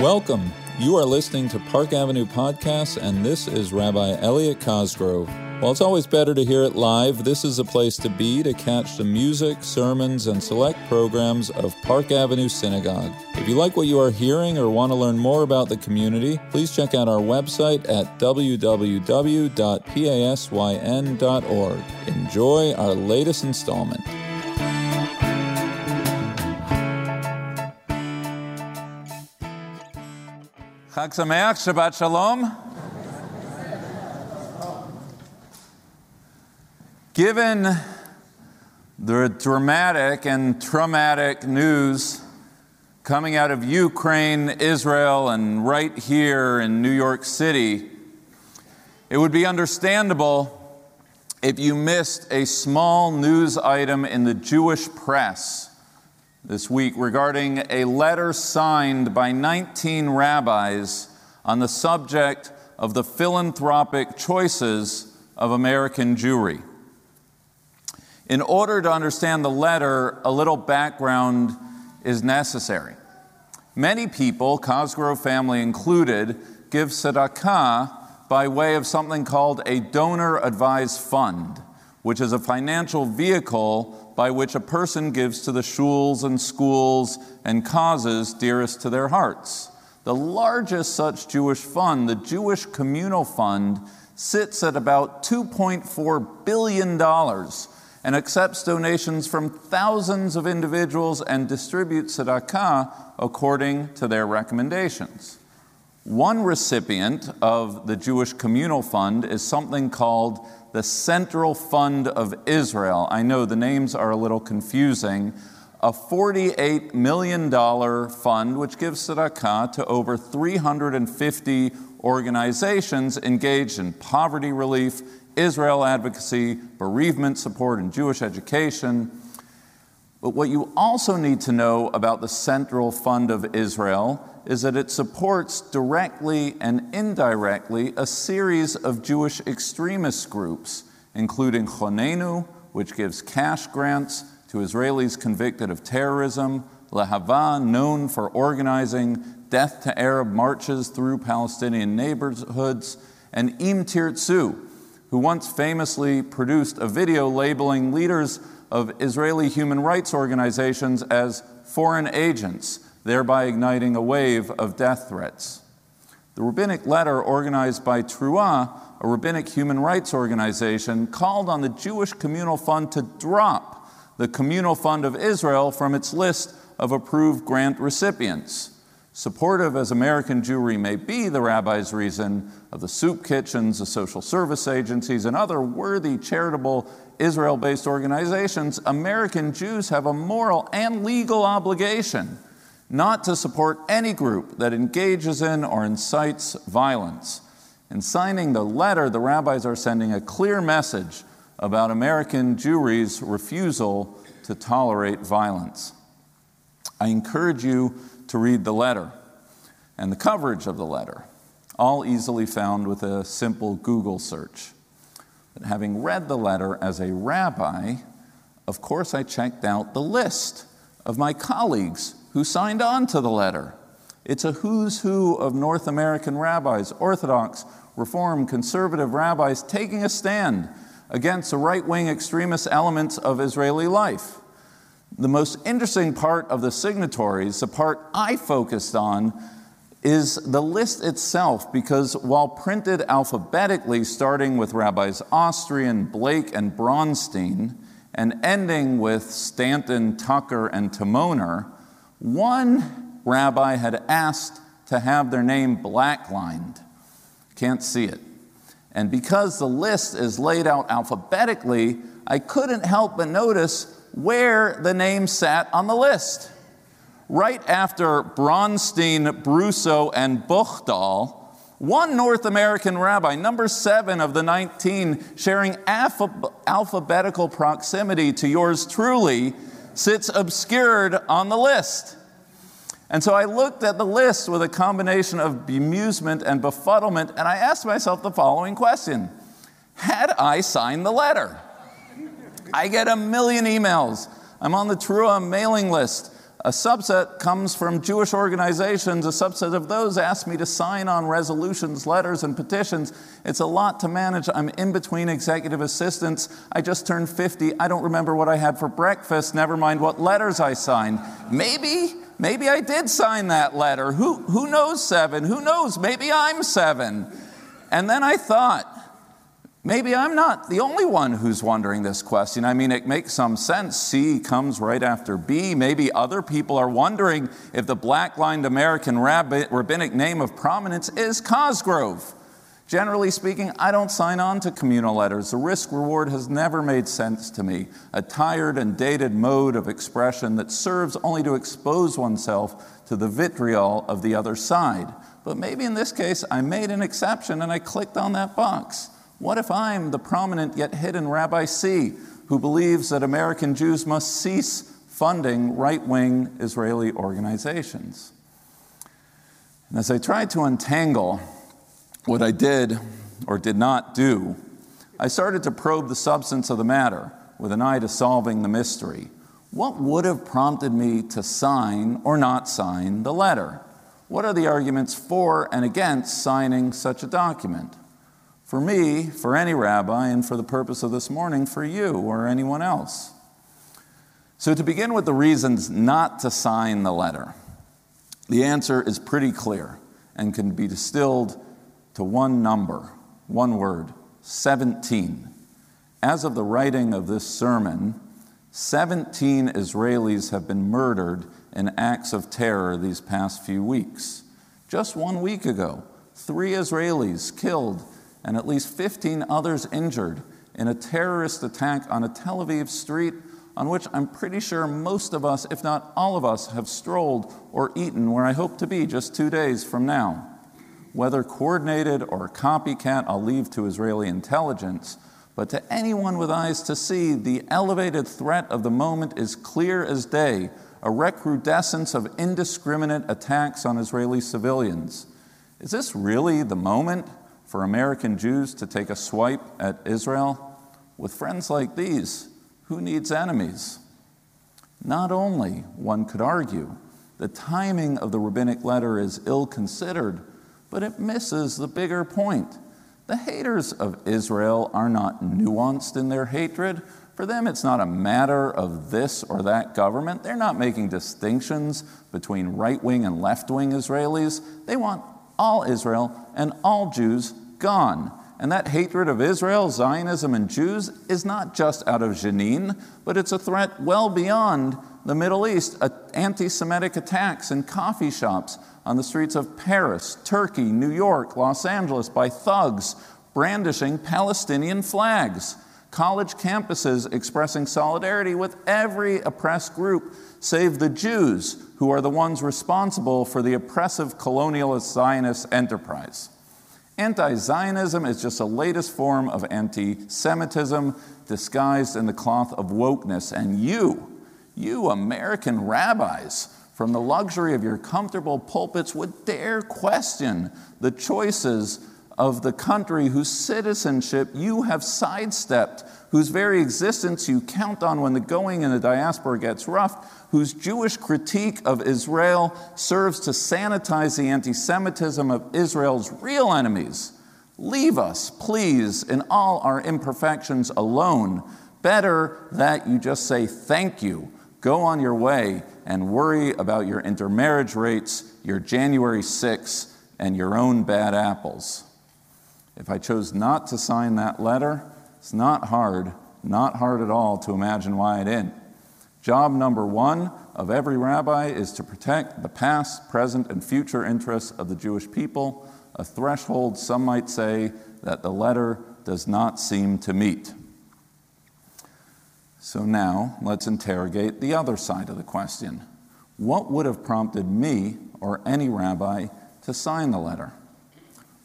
Welcome. You are listening to Park Avenue Podcasts, and this is Rabbi Elliot Cosgrove. While it's always better to hear it live, this is a place to be to catch the music, sermons, and select programs of Park Avenue Synagogue. If you like what you are hearing or want to learn more about the community, please check out our website at www.pasyn.org. Enjoy our latest installment. Chag Sameach, Shabbat Shalom. Given the dramatic and traumatic news coming out of Ukraine, Israel, and right here in New York City, it would be understandable if you missed a small news item in the Jewish press this week regarding a letter signed by 19 rabbis on the subject of the philanthropic choices of American Jewry. In order to understand the letter, a little background is necessary. Many people, Cosgrove family included, give tzedakah by way of something called a donor advised fund, which is a financial vehicle by which a person gives to the shuls and schools and causes dearest to their hearts. The largest such Jewish fund, the Jewish Communal Fund, sits at about $2.4 billion and accepts donations from thousands of individuals and distributes tzedakah according to their recommendations. One recipient of the Jewish Communal Fund is something called the Central Fund of Israel. I know the names are a little confusing. A $48 million fund which gives tzedakah to over 350 organizations engaged in poverty relief, Israel advocacy, bereavement support, and Jewish education. But what you also need to know about the Central Fund of Israel is that it supports directly and indirectly a series of Jewish extremist groups, including Chonenu, which gives cash grants to Israelis convicted of terrorism, Lehava, known for organizing death to Arab marches through Palestinian neighborhoods, and Im Tirtzu, who once famously produced a video labeling leaders of Israeli human rights organizations as foreign agents thereby igniting a wave of death threats. The rabbinic letter organized by T'ruah, a rabbinic human rights organization, called on the Jewish Communal Fund to drop the Communal Fund of Israel from its list of approved grant recipients. Supportive as American Jewry may be, the rabbis reason, of the soup kitchens, the social service agencies, and other worthy charitable Israel based organizations, American Jews have a moral and legal obligation not to support any group that engages in or incites violence. In signing the letter, the rabbis are sending a clear message about American Jewry's refusal to tolerate violence. I encourage you to read the letter and the coverage of the letter, all easily found with a simple Google search. But having read the letter as a rabbi, of course, I checked out the list of my colleagues who signed on to the letter. It's a who's who of North American rabbis, Orthodox, Reform, conservative rabbis taking a stand against the right wing extremist elements of Israeli life. The most interesting part of the signatories, the part I focused on, is the list itself, because while printed alphabetically, starting with rabbis Austrian, Blake, and Bronstein, and ending with Stanton, Tucker, and Timoner, one rabbi had asked to have their name blacklined. Can't see it. And because the list is laid out alphabetically, I couldn't help but notice where the name sat on the list. Right after Bronstein, Brusso, and Buchdahl, one North American rabbi, number seven of the 19, sharing alpha- alphabetical proximity to yours truly, sits obscured on the list. And so I looked at the list with a combination of bemusement and befuddlement, and I asked myself the following question Had I signed the letter? I get a million emails. I'm on the T'ruah mailing list. A subset comes from Jewish organizations. A subset of those ask me to sign on resolutions, letters, and petitions. It's a lot to manage. I'm in between executive assistants. I just turned 50. I don't remember what I had for breakfast, never mind what letters I signed. Maybe, maybe I did sign that letter. Who, who knows seven? Who knows? Maybe I'm seven. And then I thought, Maybe I'm not the only one who's wondering this question. I mean, it makes some sense. C comes right after B. Maybe other people are wondering if the black lined American rabbinic name of prominence is Cosgrove. Generally speaking, I don't sign on to communal letters. The risk reward has never made sense to me. A tired and dated mode of expression that serves only to expose oneself to the vitriol of the other side. But maybe in this case, I made an exception and I clicked on that box. What if I'm the prominent yet hidden Rabbi C who believes that American Jews must cease funding right wing Israeli organizations? And as I tried to untangle what I did or did not do, I started to probe the substance of the matter with an eye to solving the mystery. What would have prompted me to sign or not sign the letter? What are the arguments for and against signing such a document? For me, for any rabbi, and for the purpose of this morning, for you or anyone else. So, to begin with the reasons not to sign the letter, the answer is pretty clear and can be distilled to one number, one word 17. As of the writing of this sermon, 17 Israelis have been murdered in acts of terror these past few weeks. Just one week ago, three Israelis killed and at least 15 others injured in a terrorist attack on a Tel Aviv street on which I'm pretty sure most of us, if not all of us, have strolled or eaten where I hope to be just two days from now. Whether coordinated or copycat, I'll leave to Israeli intelligence. But to anyone with eyes to see, the elevated threat of the moment is clear as day a recrudescence of indiscriminate attacks on Israeli civilians. Is this really the moment for American Jews to take a swipe at Israel? With friends like these, who needs enemies? Not only, one could argue, the timing of the rabbinic letter is ill considered, but it misses the bigger point. The haters of Israel are not nuanced in their hatred. For them, it's not a matter of this or that government. They're not making distinctions between right wing and left wing Israelis. They want all Israel and all Jews gone. And that hatred of Israel, Zionism, and Jews is not just out of Jenin, but it's a threat well beyond the Middle East. Uh, Anti Semitic attacks in coffee shops on the streets of Paris, Turkey, New York, Los Angeles by thugs brandishing Palestinian flags. College campuses expressing solidarity with every oppressed group, save the Jews, who are the ones responsible for the oppressive colonialist Zionist enterprise. Anti Zionism is just a latest form of anti Semitism disguised in the cloth of wokeness. And you, you American rabbis, from the luxury of your comfortable pulpits, would dare question the choices of the country whose citizenship you have sidestepped, whose very existence you count on when the going in the diaspora gets rough, whose Jewish critique of Israel serves to sanitize the anti Semitism of Israel's real enemies. Leave us, please, in all our imperfections alone. Better that you just say thank you, go on your way, and worry about your intermarriage rates, your January 6th, and your own bad apples. If I chose not to sign that letter, it's not hard, not hard at all to imagine why I didn't. Job number one of every rabbi is to protect the past, present, and future interests of the Jewish people, a threshold, some might say, that the letter does not seem to meet. So now let's interrogate the other side of the question. What would have prompted me or any rabbi to sign the letter?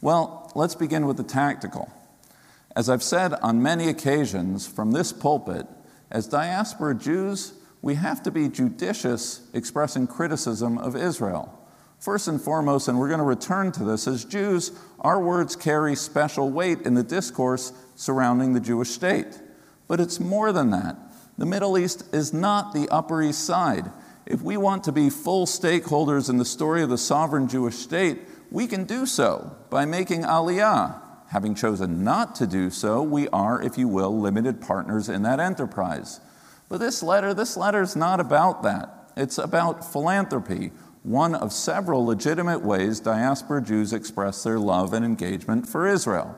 Well, let's begin with the tactical. As I've said on many occasions from this pulpit, as diaspora Jews, we have to be judicious expressing criticism of Israel. First and foremost, and we're going to return to this, as Jews, our words carry special weight in the discourse surrounding the Jewish state. But it's more than that. The Middle East is not the Upper East Side. If we want to be full stakeholders in the story of the sovereign Jewish state, we can do so by making aliyah. Having chosen not to do so, we are, if you will, limited partners in that enterprise. But this letter, this letter is not about that. It's about philanthropy, one of several legitimate ways diaspora Jews express their love and engagement for Israel.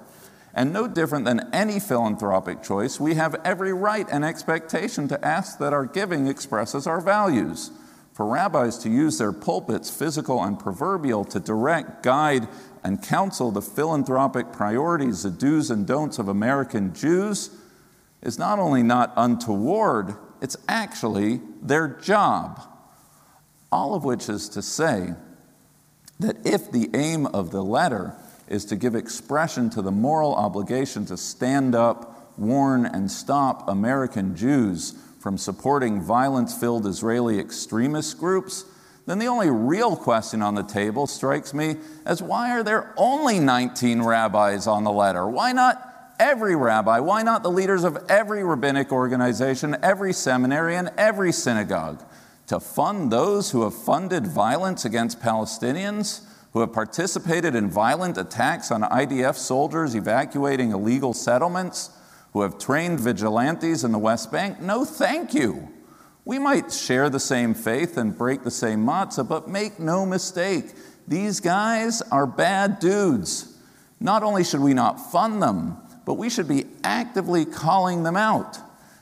And no different than any philanthropic choice, we have every right and expectation to ask that our giving expresses our values. For rabbis to use their pulpits, physical and proverbial, to direct, guide, and counsel the philanthropic priorities, the do's and don'ts of American Jews is not only not untoward, it's actually their job. All of which is to say that if the aim of the letter is to give expression to the moral obligation to stand up, warn, and stop American Jews from supporting violence filled Israeli extremist groups, then the only real question on the table strikes me as why are there only 19 rabbis on the letter? Why not every rabbi? Why not the leaders of every rabbinic organization, every seminary, and every synagogue? To fund those who have funded violence against Palestinians? who have participated in violent attacks on IDF soldiers evacuating illegal settlements, who have trained vigilantes in the West Bank? No, thank you. We might share the same faith and break the same matzah, but make no mistake, these guys are bad dudes. Not only should we not fund them, but we should be actively calling them out.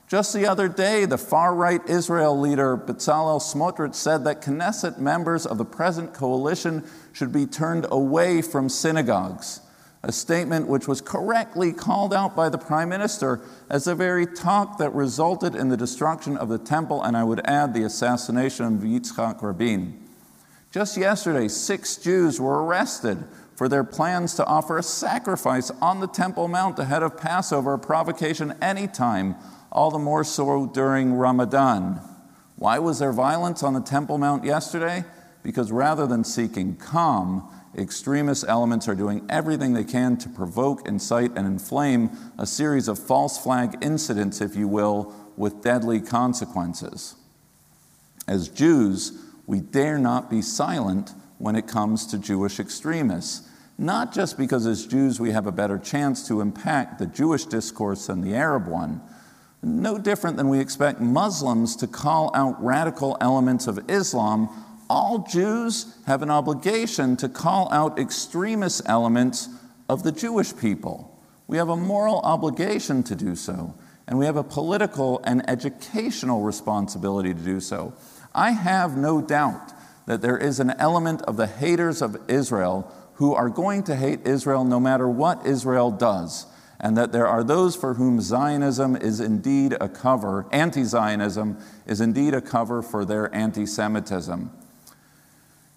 Just the other day, the far right Israel leader Bezalel Smotrich said that Knesset members of the present coalition should be turned away from synagogues, a statement which was correctly called out by the Prime Minister as the very talk that resulted in the destruction of the temple, and I would add the assassination of Yitzhak Rabin. Just yesterday, six Jews were arrested for their plans to offer a sacrifice on the Temple Mount ahead of Passover, a provocation anytime all the more so during Ramadan. Why was there violence on the Temple Mount yesterday? Because rather than seeking calm, extremist elements are doing everything they can to provoke, incite, and inflame a series of false flag incidents, if you will, with deadly consequences. As Jews, we dare not be silent when it comes to Jewish extremists. Not just because as Jews we have a better chance to impact the Jewish discourse than the Arab one, no different than we expect Muslims to call out radical elements of Islam, all Jews have an obligation to call out extremist elements of the Jewish people. We have a moral obligation to do so, and we have a political and educational responsibility to do so. I have no doubt that there is an element of the haters of Israel who are going to hate Israel no matter what Israel does and that there are those for whom Zionism is indeed a cover, anti Zionism is indeed a cover for their anti Semitism.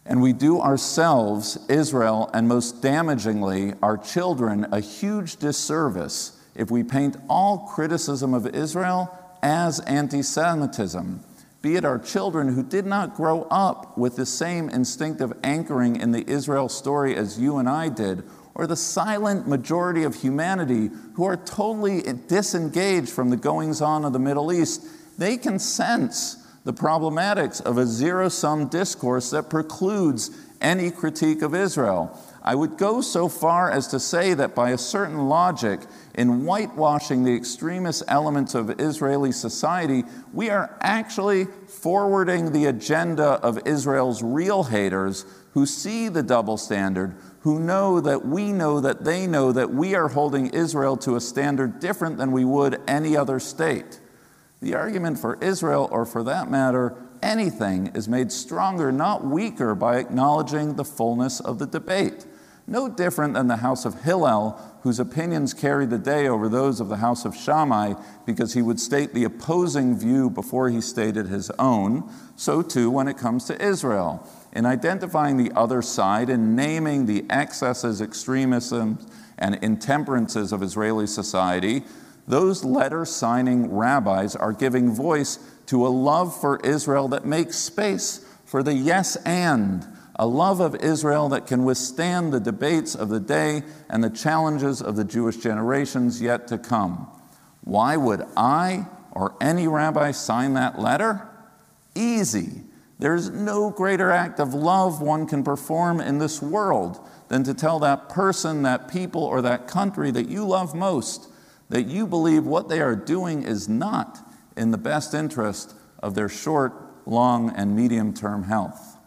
And we do ourselves, Israel, and most damagingly, our children, a huge disservice if we paint all criticism of Israel as anti Semitism. Be it our children who did not grow up with the same instinctive anchoring in the Israel story as you and I did, or the silent majority of humanity who are totally disengaged from the goings on of the Middle East, they can sense the problematics of a zero sum discourse that precludes any critique of Israel. I would go so far as to say that by a certain logic, in whitewashing the extremist elements of Israeli society, we are actually forwarding the agenda of Israel's real haters who see the double standard, who know that we know that they know that we are holding Israel to a standard different than we would any other state. The argument for Israel, or for that matter, anything, is made stronger, not weaker, by acknowledging the fullness of the debate. No different than the house of Hillel, whose opinions carried the day over those of the house of Shammai because he would state the opposing view before he stated his own, so too when it comes to Israel in identifying the other side and naming the excesses, extremisms, and intemperances of Israeli society, those letter signing rabbis are giving voice to a love for Israel that makes space for the yes and, a love of Israel that can withstand the debates of the day and the challenges of the Jewish generations yet to come. Why would I or any rabbi sign that letter? Easy There's no greater act of love one can perform in this world than to tell that person, that people, or that country that you love most that you believe what they are doing is not in the best interest of their short, long, and medium term health.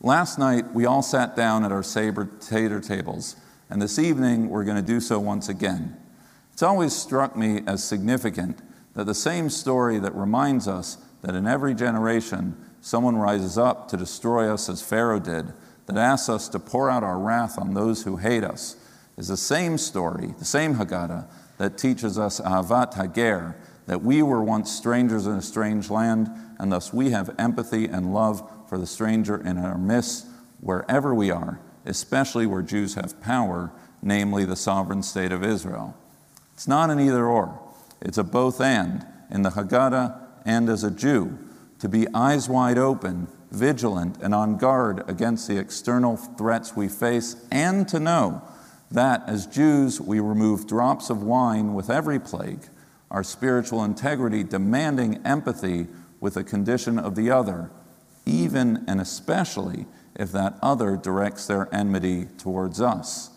Last night, we all sat down at our saber tater tables, and this evening, we're going to do so once again. It's always struck me as significant that the same story that reminds us that in every generation someone rises up to destroy us as Pharaoh did, that asks us to pour out our wrath on those who hate us, is the same story, the same Haggadah, that teaches us Ahavat Hager, that we were once strangers in a strange land, and thus we have empathy and love for the stranger in our midst wherever we are, especially where Jews have power, namely the sovereign state of Israel. It's not an either or, it's a both and in the Haggadah and as a Jew, to be eyes wide open, vigilant, and on guard against the external threats we face, and to know that as Jews we remove drops of wine with every plague, our spiritual integrity demanding empathy with the condition of the other, even and especially if that other directs their enmity towards us.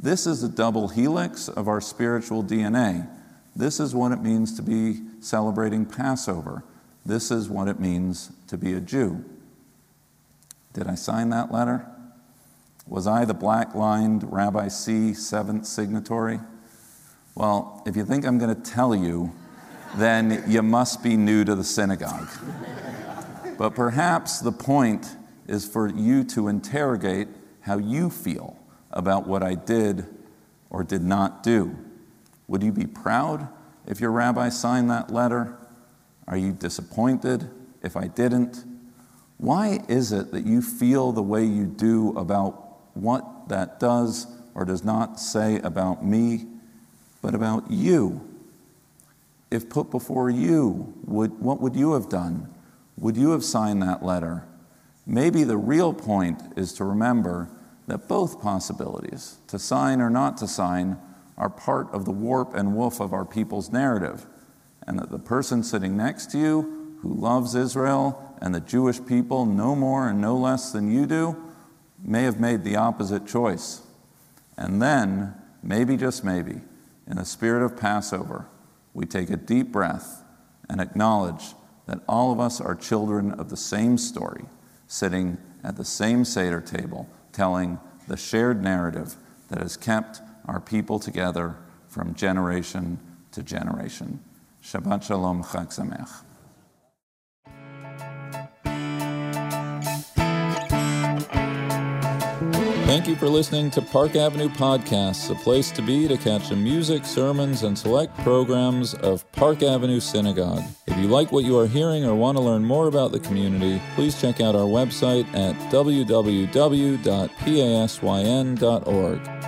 This is the double helix of our spiritual DNA. This is what it means to be celebrating Passover. This is what it means to be a Jew. Did I sign that letter? Was I the black lined Rabbi C, seventh signatory? Well, if you think I'm going to tell you, then you must be new to the synagogue. but perhaps the point is for you to interrogate how you feel about what I did or did not do. Would you be proud if your rabbi signed that letter? Are you disappointed if I didn't? Why is it that you feel the way you do about what that does or does not say about me, but about you. If put before you, would, what would you have done? Would you have signed that letter? Maybe the real point is to remember that both possibilities, to sign or not to sign, are part of the warp and woof of our people's narrative, and that the person sitting next to you who loves Israel and the Jewish people no more and no less than you do may have made the opposite choice. And then, maybe just maybe, in the spirit of Passover, we take a deep breath and acknowledge that all of us are children of the same story, sitting at the same Seder table, telling the shared narrative that has kept our people together from generation to generation. Shabbat Shalom, Chag Sameach. Thank you for listening to Park Avenue Podcasts, a place to be to catch the music, sermons, and select programs of Park Avenue Synagogue. If you like what you are hearing or want to learn more about the community, please check out our website at www.pasyn.org.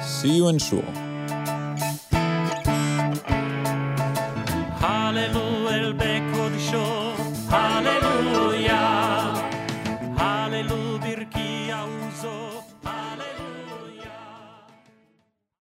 See you in Shul.